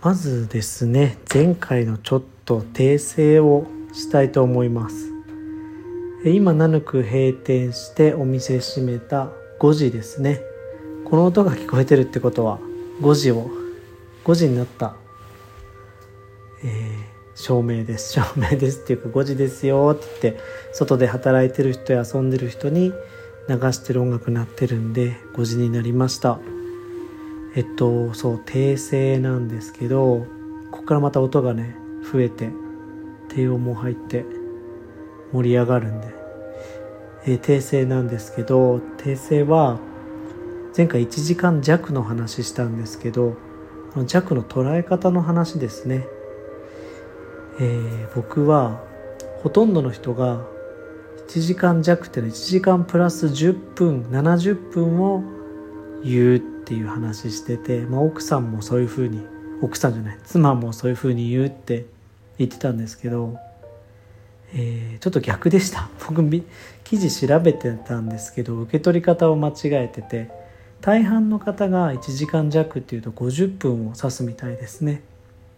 まずですね前回のちょっと訂正をしたいと思います。今ナヌク閉店してお店閉めた5時ですね。この音が聞こえてるってことは5時を5時になった、えー、照明です。照明ですっていうか5時ですよって言って外で働いてる人や遊んでる人に流してる音楽鳴ってるんで5時になりました。えっとそう訂正なんですけどここからまた音がね増えて低音も入って盛り上がるんで、えー、訂正なんですけど訂正は前回1時間弱の話したんですけど弱の捉え方の話ですね、えー、僕はほとんどの人が1時間弱っていうのは1時間プラス10分70分を言う。っていう話してて、まあ、奥さんもそういうふうに奥さんじゃない妻もそういうふうに言うって言ってたんですけど、えー、ちょっと逆でした。僕記事調べてたんですけど受け取り方を間違えてて大半の方が1時間弱っていうと50分を指すみたいですね。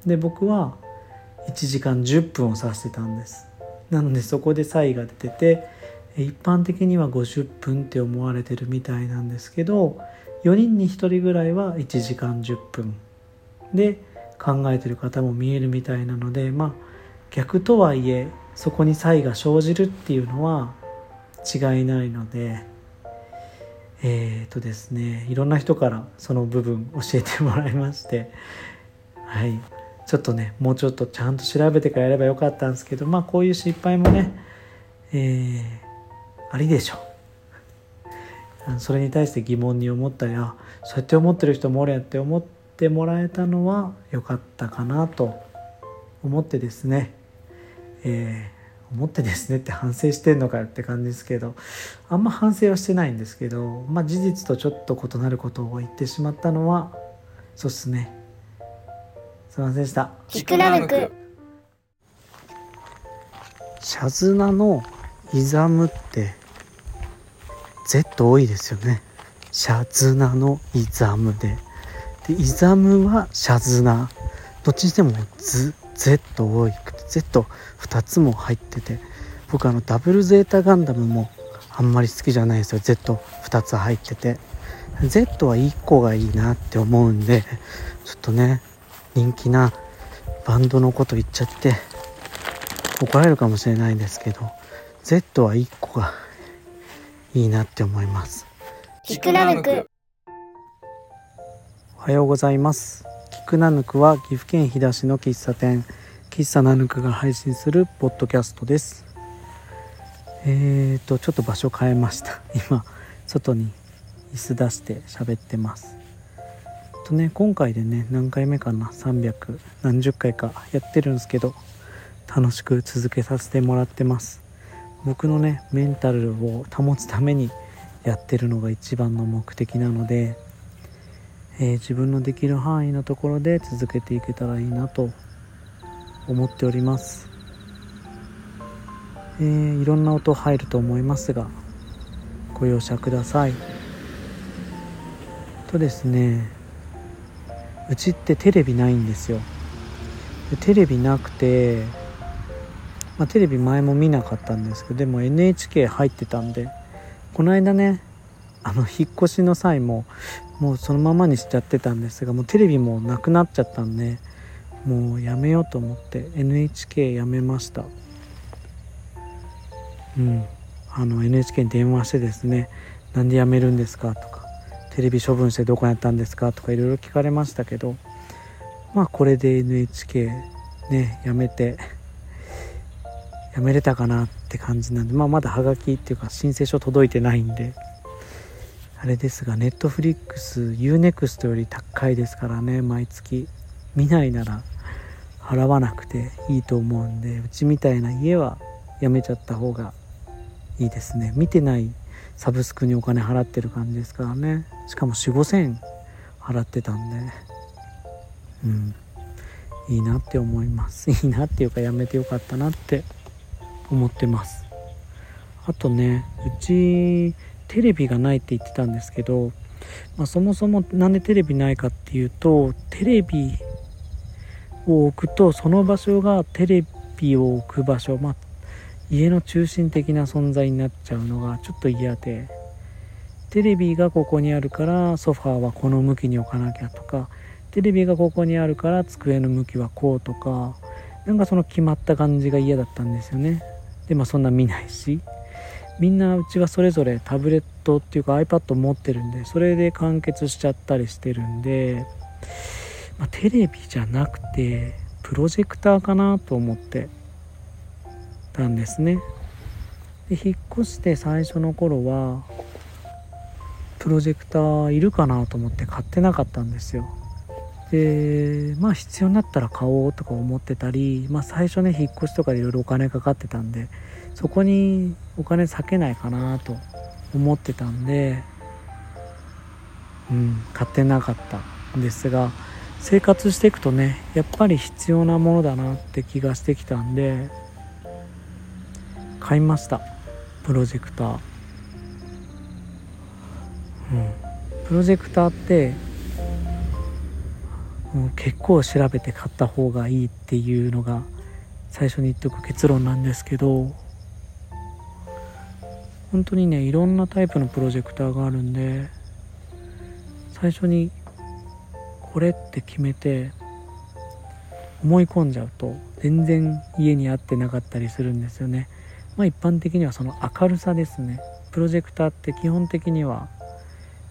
で僕は1時間10分を指してたんです。なのでそこで差異が出てて一般的には50分って思われてるみたいなんですけど4人に1人ぐらいは1時間10分で考えてる方も見えるみたいなのでまあ逆とはいえそこに差異が生じるっていうのは違いないのでえっ、とですねいろんな人からその部分教えてもらいましてはい。ちょっとねもうちょっとちゃんと調べてからやればよかったんですけどまあこういう失敗もねえー、ありでしょう。それに対して疑問に思ったりあそうやって思ってる人もおるやって思ってもらえたのは良かったかなと思ってですね、えー、思ってですねって反省してんのかよって感じですけどあんま反省はしてないんですけど、まあ、事実とちょっと異なることを言ってしまったのはそうっすね。すいませんでした。キクラルクシャズナのイザムって Z 多いですよね。シャズナのイザムで。でイザムはシャズナ。どっちにしてもズ Z 多い Z2 つも入ってて。僕あのダブルゼータガンダムもあんまり好きじゃないですよ。Z2 つ入ってて。Z は1個がいいなって思うんでちょっとね人気なバンドのこと言っちゃって怒られるかもしれないんですけど Z は1個がいいなって思います。キクナヌクおはようございます。キクナヌクは岐阜県飛騨市の喫茶店喫茶ナヌクが配信するポッドキャストです。えーとちょっと場所変えました。今外に椅子出して喋ってます。とね今回でね何回目かな？300何十回かやってるんですけど楽しく続けさせてもらってます僕のねメンタルを保つためにやってるのが一番の目的なので、えー、自分のできる範囲のところで続けていけたらいいなと思っております、えー、いろんな音入ると思いますがご容赦ください。とですねうちってテレビないんですよ。テレビなくて、まあ、テレビ前も見なかったんですけどでも NHK 入ってたんでこの間ねあの引っ越しの際ももうそのままにしちゃってたんですがもうテレビもなくなっちゃったんでもうやめようと思って NHK やめました。うん。あの NHK に電話してですねなんでやめるんですかとかテレビ処分してどこやったんですかとかいろいろ聞かれましたけどまあこれで NHK ねやめてやめれたかなって感じなんでまあまだハガキっていうか申請書届いてないんで。あれですがネットフリックス UNEXT より高いですからね毎月見ないなら払わなくていいと思うんでうちみたいな家はやめちゃった方がいいですね。見てないサブスクにお金払ってる感じですからね。しかも4 5 0円払ってたんで。うん。いいなって思います。いいなっていうかやめてよかったなって思ってます。あとねうちテレビがないって言ってたんですけど、まあ、そもそも何でテレビないかっていうとテレビを置くとその場所がテレビを置く場所、まあ、家の中心的な存在になっちゃうのがちょっと嫌でテレビがここにあるからソファーはこの向きに置かなきゃとかテレビがここにあるから机の向きはこうとかなんかその決まった感じが嫌だったんですよね。でまあそんな見ないしみんなうちはそれぞれタブレットっていうか iPad 持ってるんでそれで完結しちゃったりしてるんで、まあ、テレビじゃなくてプロジェクターかなと思ってたんですね。で引っ越して最初の頃はプロジェクターいるかなと思って買ってなかったんですよ。でまあ必要になったら買おうとか思ってたり、まあ、最初ね引っ越しとかでいろいろお金かかってたんでそこにお金避けないかなと思ってたんでうん買ってなかったんですが生活していくとねやっぱり必要なものだなって気がしてきたんで買いましたプロジェクター。うん。プロジェクターって結構調べて買った方がいいっていうのが最初に言っておく結論なんですけど本当にねいろんなタイプのプロジェクターがあるんで最初にこれって決めて思い込んじゃうと全然家に合ってなかったりするんですよね。まあ一般的にはその明るさですね。プロジェクターって基本的には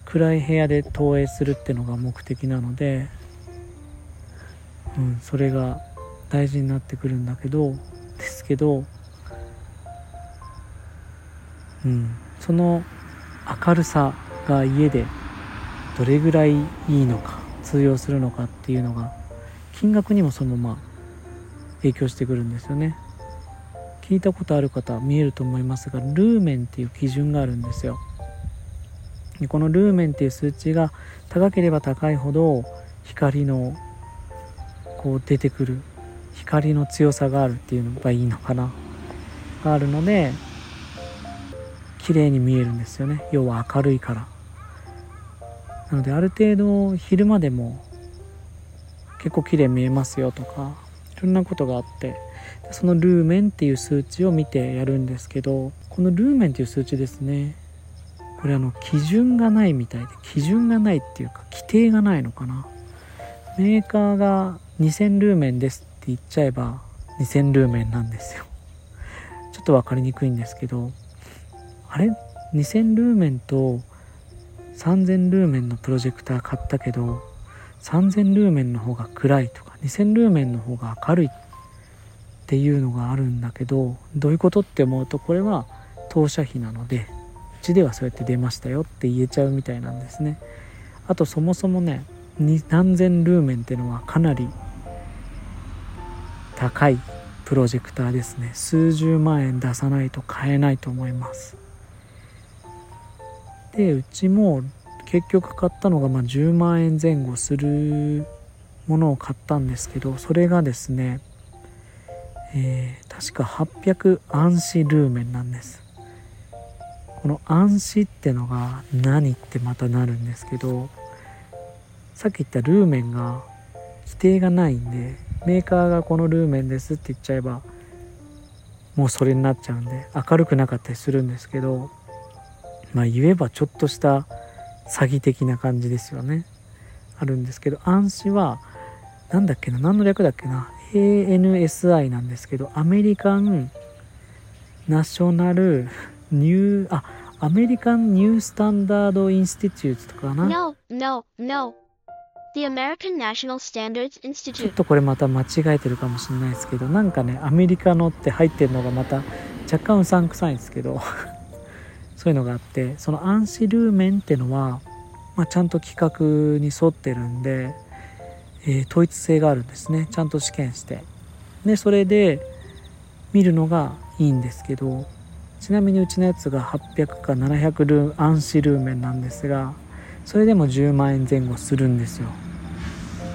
暗い部屋で投影するってのが目的なのでうん、それが大事になってくるんだけどですけど、うん、その明るさが家でどれぐらいいいのか通用するのかっていうのが金額にもそのまま影響してくるんですよね。聞いたことある方見えると思いますがルーメンっていう基準があるんですよ。でこのルーメンっていう数値が高ければ高いほど光のこう出てくる光の強さがあるっていうのがいいのかな。があるので綺麗に見えるんですよね。要は明るいから。なのである程度昼間でも結構綺麗見えますよとかいろんなことがあってそのルーメンっていう数値を見てやるんですけどこのルーメンっていう数値ですねこれあの基準がないみたいで基準がないっていうか規定がないのかな。メーカーが2000ルーメンですって言っちゃえば2000ルーメンなんですよ。ちょっと分かりにくいんですけどあれ？2000ルーメンと3000ルーメンのプロジェクター買ったけど3000ルーメンの方が暗いとか2000ルーメンの方が明るいっていうのがあるんだけどどういうことって思うとこれは投射費なのでうちではそうやって出ましたよって言えちゃうみたいなんですね。あとそもそもね何千ルーメンってのはかなり高いプロジェクターですね。数十万円出さないと買えないと思います。でうちも結局買ったのがま10万円前後するものを買ったんですけどそれがですね、えー、確か800暗視ルーメンなんです。この暗視ってのが何ってまたなるんですけどさっき言ったルーメンが規定がないんでメーカーがこのルーメンですって言っちゃえばもうそれになっちゃうんで明るくなかったりするんですけどまあ言えばちょっとした詐欺的な感じですよね。あるんですけど暗視は何だっけな何の略だっけな。ANSI なんですけどアメリカンナショナルニューあアメリカンニュースタンダードインスティチュートとかな。No, no, no. The American National Standards ちょっ Institute. とこれまた間違えてるかもしれないですけどなんかねアメリカのって入ってるのがまた若干うさんくさいんですけど そういうのがあってその暗視ルーメンってのは、まあ、ちゃんと規格に沿ってるんで、えー統一性があるんですねちゃんと試験してでそれで見るのがいいんですけどちなみにうちのやつが800か700ルー暗視ルーメンなんですがそれでも10万円前後するんですよ。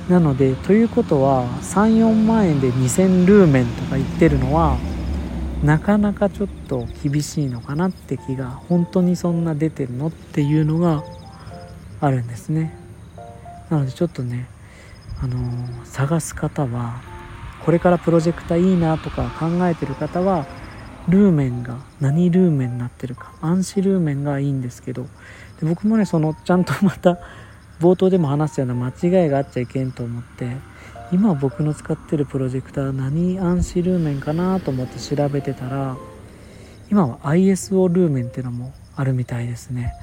なのでということは34万円で2000ルーメンとか言ってるのはなかなかちょっと厳しいのかなって気が本当にそんな出てるのっていうのがあるんですね。なのでちょっとねあのー探す方はこれからプロジェクターいいなとか考えてる方はルーメンが何ルーメンになってるか暗視ルーメンがいいんですけどで僕もねそのちゃんと また冒頭でも話したような間違いがあっちゃいけんと思って今僕の使ってるプロジェクター何暗視ルーメンかなと思って調べてたら今は ISO ルーメンっていうのもあるみたいですね。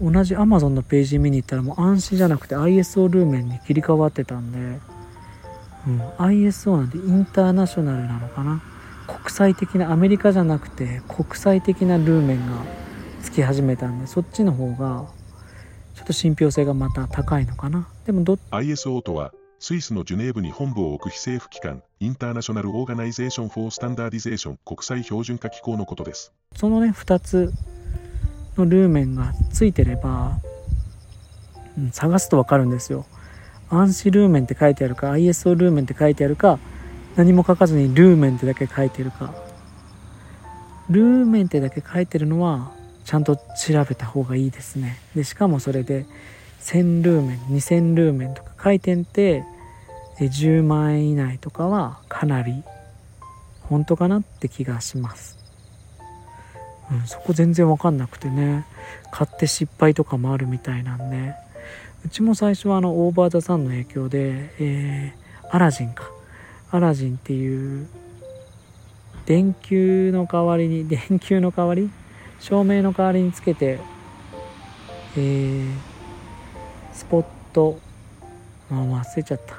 同じ Amazon のページ見に行ったらもう ANSI じゃなくて ISO ルーメンに切り替わってたんで、うん、ISO なんでインターナショナルなのかな？国際的なアメリカじゃなくて国際的なルーメンがつき始めたんでそっちの方がちょっと信憑性がまた高いのかな。でもど ISO とはスイスのジュネーブに本部を置く非政府機関 International Organization for Standardization 国際標準化機構のことです。そのね2つのルーメンがついてれば、うん、探すと分かるんですよ。暗視ルーメンって書いてあるか ISO ルーメンって書いてあるか何も書かずにルーメンってだけ書いてるか。ルーメンってだけ書いてるのはちゃんと調べた方がいいですね。でしかもそれで1000ルーメン2000ルーメンとか書いてんて10万円以内とかはかなり本当かなって気がします。うん、そこ全然わかんなくてね。買って失敗とかもあるみたいなんで。うちも最初はあのオーバー・ザ・サンの影響で、えー、アラジンか。アラジンっていう電球の代わりに電球の代わり照明の代わりにつけて、えー、スポットあ忘れちゃった。っ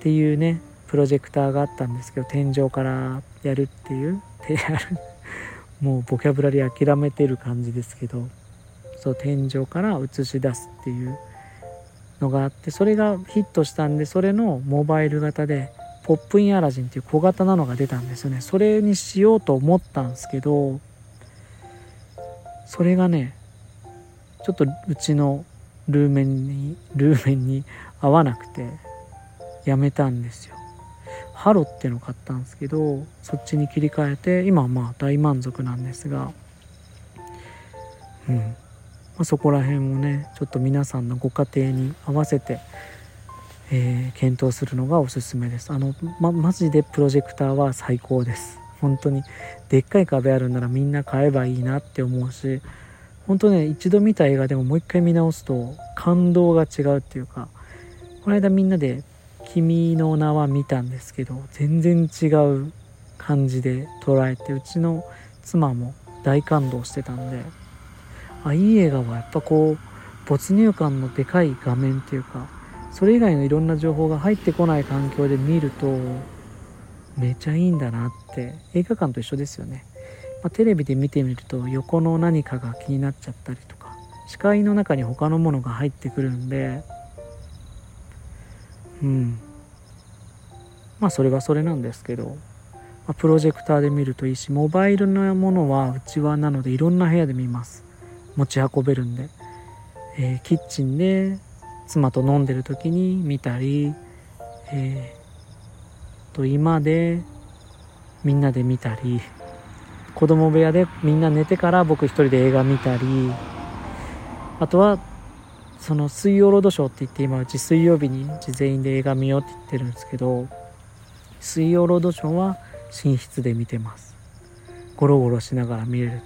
ていうねプロジェクターがあったんですけど天井からやるっていうやる もうボキャブラリー諦めてる感じですけどそう天井から映し出すっていうのがあってそれがヒットしたんでそれのモバイル型でポップインアラジンっていう小型なのが出たんですよね。それにしようと思ったんですけどそれがねちょっとうちのルーメンにルーメンに合わなくてやめたんですよ。ハロっていうの買ったんですけどそっちに切り替えて今はまあ大満足なんですがうん、まあ、そこら辺もねちょっと皆さんのご家庭に合わせて、えー、検討するのがおすすめです。あの、ま、マジでプロジェクターは最高です。本当にでっかい壁あるんならみんな買えばいいなって思うし本当ね一度見た映画でももう一回見直すと感動が違うっていうかこの間みんなで君の名は見たんですけど全然違う感じで捉えてうちの妻も大感動してたんであいい映画はやっぱこう没入感のでかい画面っていうかそれ以外のいろんな情報が入ってこない環境で見るとめちゃいいんだなって。映画館と一緒ですよね、まあ、テレビで見てみると横の何かが気になっちゃったりとか視界の中に他のものが入ってくるんでうん。まあそれはそれなんですけど、まあ、プロジェクターで見るといいしモバイルのものはうちはなのでいろんな部屋で見ます。持ち運べるんで、えー、キッチンで妻と飲んでる時に見たり、えー、と今でみんなで見たり子供部屋でみんな寝てから僕一人で映画見たりあとはその水曜ロードショーって言って今うち水曜日に全員で映画見ようって言ってるんですけど水曜ロードショーは寝室で見てます。ゴロゴロしながら見れるっ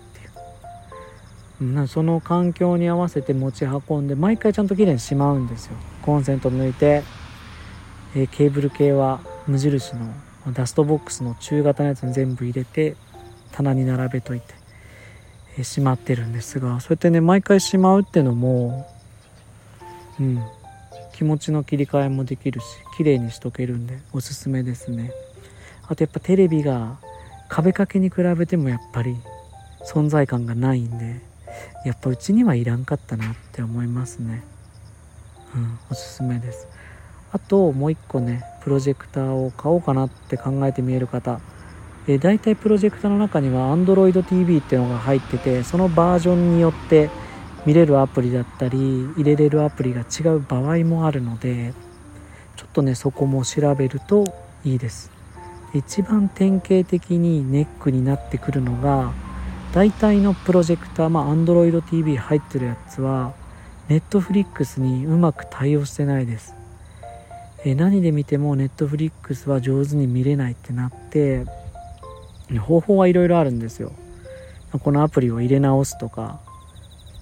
ていう。その環境に合わせて持ち運んで毎回ちゃんときれいにしまうんですよ。コンセント抜いて、えー、ケーブル系は無印のダストボックスの中型のやつに全部入れて棚に並べといて、えー、しまってるんですがそうやってね毎回しまうってのもうん気持ちの切り替えもできるし綺麗にしとけるんでおすすめですね。あとやっぱテレビが壁掛けに比べてもやっぱり存在感がないんでやっぱうちにはいらんかったなって思いますね。うんおすすめです。あともう一個ねプロジェクターを買おうかなって考えてみえる方。えー、大体プロジェクターの中には Android TV っていうのが入っててそのバージョンによって見れるアプリだったり入れれるアプリが違う場合もあるのでちょっとねそこも調べるといいです。一番典型的にネックになってくるのが大体のプロジェクターまあ Android TV 入ってるやつは Netflix にうまく対応してないです。え何で見てもネットフリックスは上手に見れないってなって方法はいろいろあるんですよ。このアプリを入れ直すとか。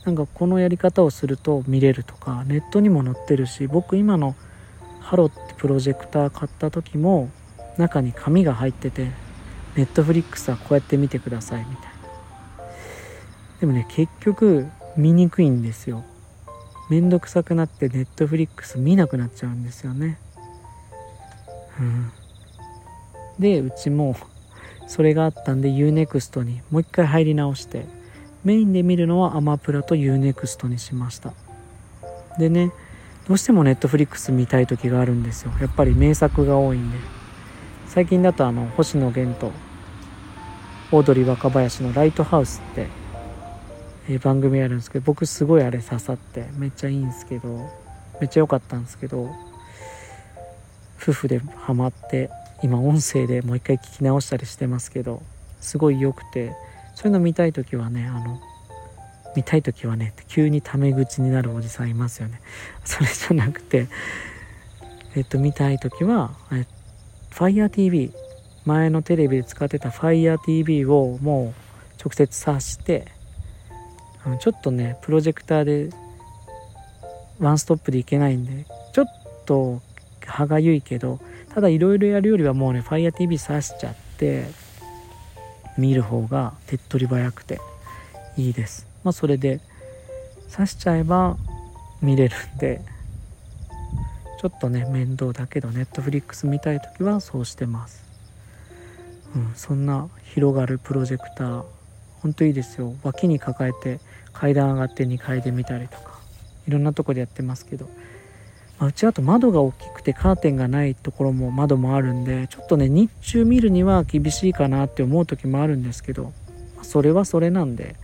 なんかこのやり方をすると見れるとか。ネットにも載ってるし僕今のハロってプロジェクター買った時も中に紙が入っててネットフリックスはこうやって見てくださいみたいな。でもね結局見にくいんですよ。めんどくさくなってネットフリックス見なくなっちゃうんですよね。でうちもそれがあったんで UNEXT にもう一回入り直してメインで見るのはアマプラと UNEXT にしました。でねどうしてもネットフリックス見たい時があるんですよ。やっぱり名作が多いんで。最近だとあの星野源とオードリー若林の「ライトハウス」って、え番組あるんですけど僕すごいあれ刺さってめっちゃいいんですけどめっちゃ良かったんですけど夫婦でハマって今音声でもう一回聞き直したりしてますけどすごい良くてそういうの見たい時はねあの見たい時はね急にタメ口になるおじさんいますよね。それじゃなくてえっと見たい時は FireTV 前のテレビで使ってた FireTV をもう直接挿してあのちょっとねプロジェクターでワンストップでいけないんでちょっと歯がゆいけどただいろいろやるよりはもうね FireTV 挿しちゃって見る方が手っ取り早くていいです。まあそれで挿しちゃえば見れるんでちょっとね面倒だけど Netflix 見たい時はそうしてます。うんそんな広がるプロジェクターほんといいですよ。脇に抱えて階段上がって2階で見たりとかいろんなとこでやってますけど、まあうちあと窓が大きくてカーテンがないところも窓もあるんでちょっとね日中見るには厳しいかなって思う時もあるんですけど、まあそれはそれなんで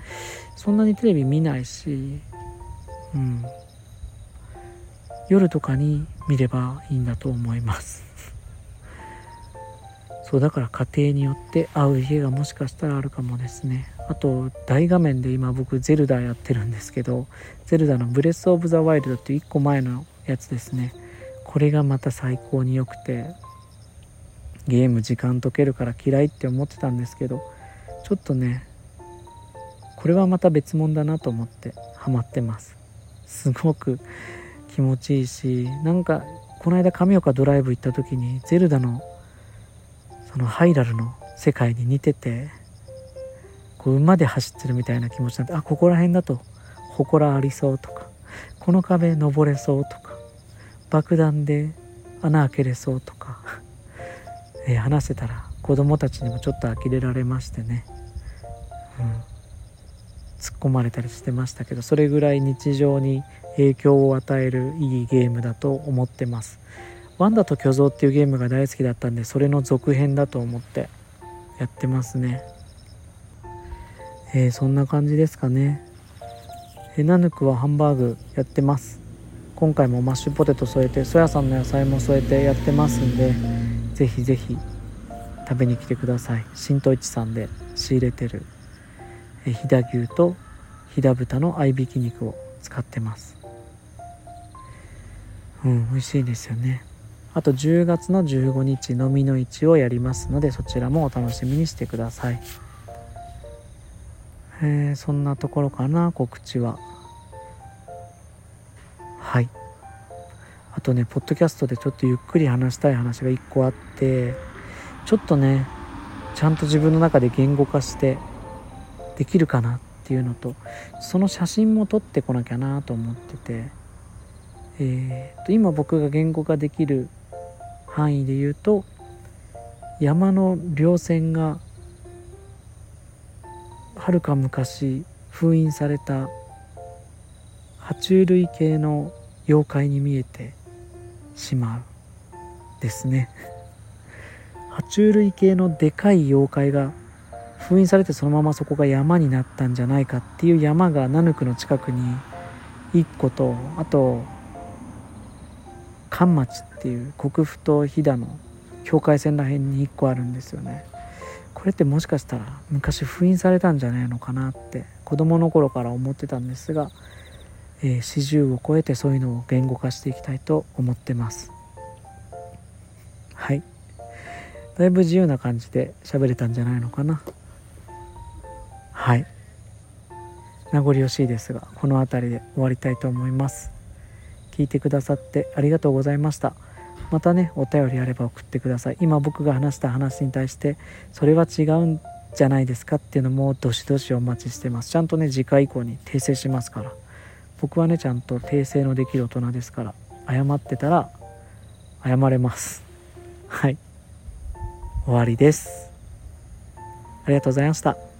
そんなにテレビ見ないしうん。夜とかに見ればいいんだと思います。そうだから家庭によって合う家がもしかしたらあるかもですね。あと大画面で今僕ゼルダやってるんですけどゼルダのブレス・オブ・ザ・ワイルドっていう1個前のやつですね。これがまた最高に良くてゲーム時間解けるから嫌いって思ってたんですけどちょっとねこれはまた別物だなと思ってハマってます。すごく気持ちいいしなんかこの間神岡ドライブ行った時にゼルダのそのハイラルの世界に似ててこう馬で走ってるみたいな気持ちになってあここら辺だと祠ありそうとかこの壁登れそうとか爆弾で穴開けれそうとか、えー話してたら子供たちにもちょっと呆れられましてね、うん、突っ込まれたりしてましたけどそれぐらい日常に影響を与えるいいゲームだと思ってます。ワンダと巨像っていうゲームが大好きだったんでそれの続編だと思ってやってますね。えーそんな感じですかね。えナヌクはハンバーグやってます。今回もマッシュポテト添えてソヤさんの野菜も添えてやってますんでぜひぜひ食べに来てください。新都市さんで仕入れてるえ飛騨牛と飛騨豚の合いびき肉を使ってます。うん美味しいですよね。あと10月の15日飲みの市をやりますのでそちらもお楽しみにしてください。えーそんなところかな告知は。はい。あとねポッドキャストでちょっとゆっくり話したい話が1個あってちょっとねちゃんと自分の中で言語化してできるかなっていうのとその写真も撮ってこなきゃなと思ってて、えーと今僕が言語化できる範囲で言うと山の稜線がはるか昔封印された爬虫類系の妖怪に見えてしまうですね。爬虫類系のでかい妖怪が封印されてそのままそこが山になったんじゃないかっていう山がナヌクの近くに1個とあと関町っていう国府と飛騨の境界線らへんに1個あるんですよね。これってもしかしたら昔封印されたんじゃないのかなって子供の頃から思ってたんですが、えー、40を超えてそういうのを言語化していきたいと思ってます。はい。だいぶ自由な感じで喋れたんじゃないのかな。はい。名残惜しいですがこの辺りで終わりたいと思います。聞いてくださってありがとうございました。またねお便りあれば送ってください。今僕が話した話に対してそれは違うんじゃないですかっていうのもどしどしお待ちしてます。ちゃんとね次回以降に訂正しますから。僕はねちゃんと訂正のできる大人ですから謝ってたら謝れます。はい。終わりです。ありがとうございました。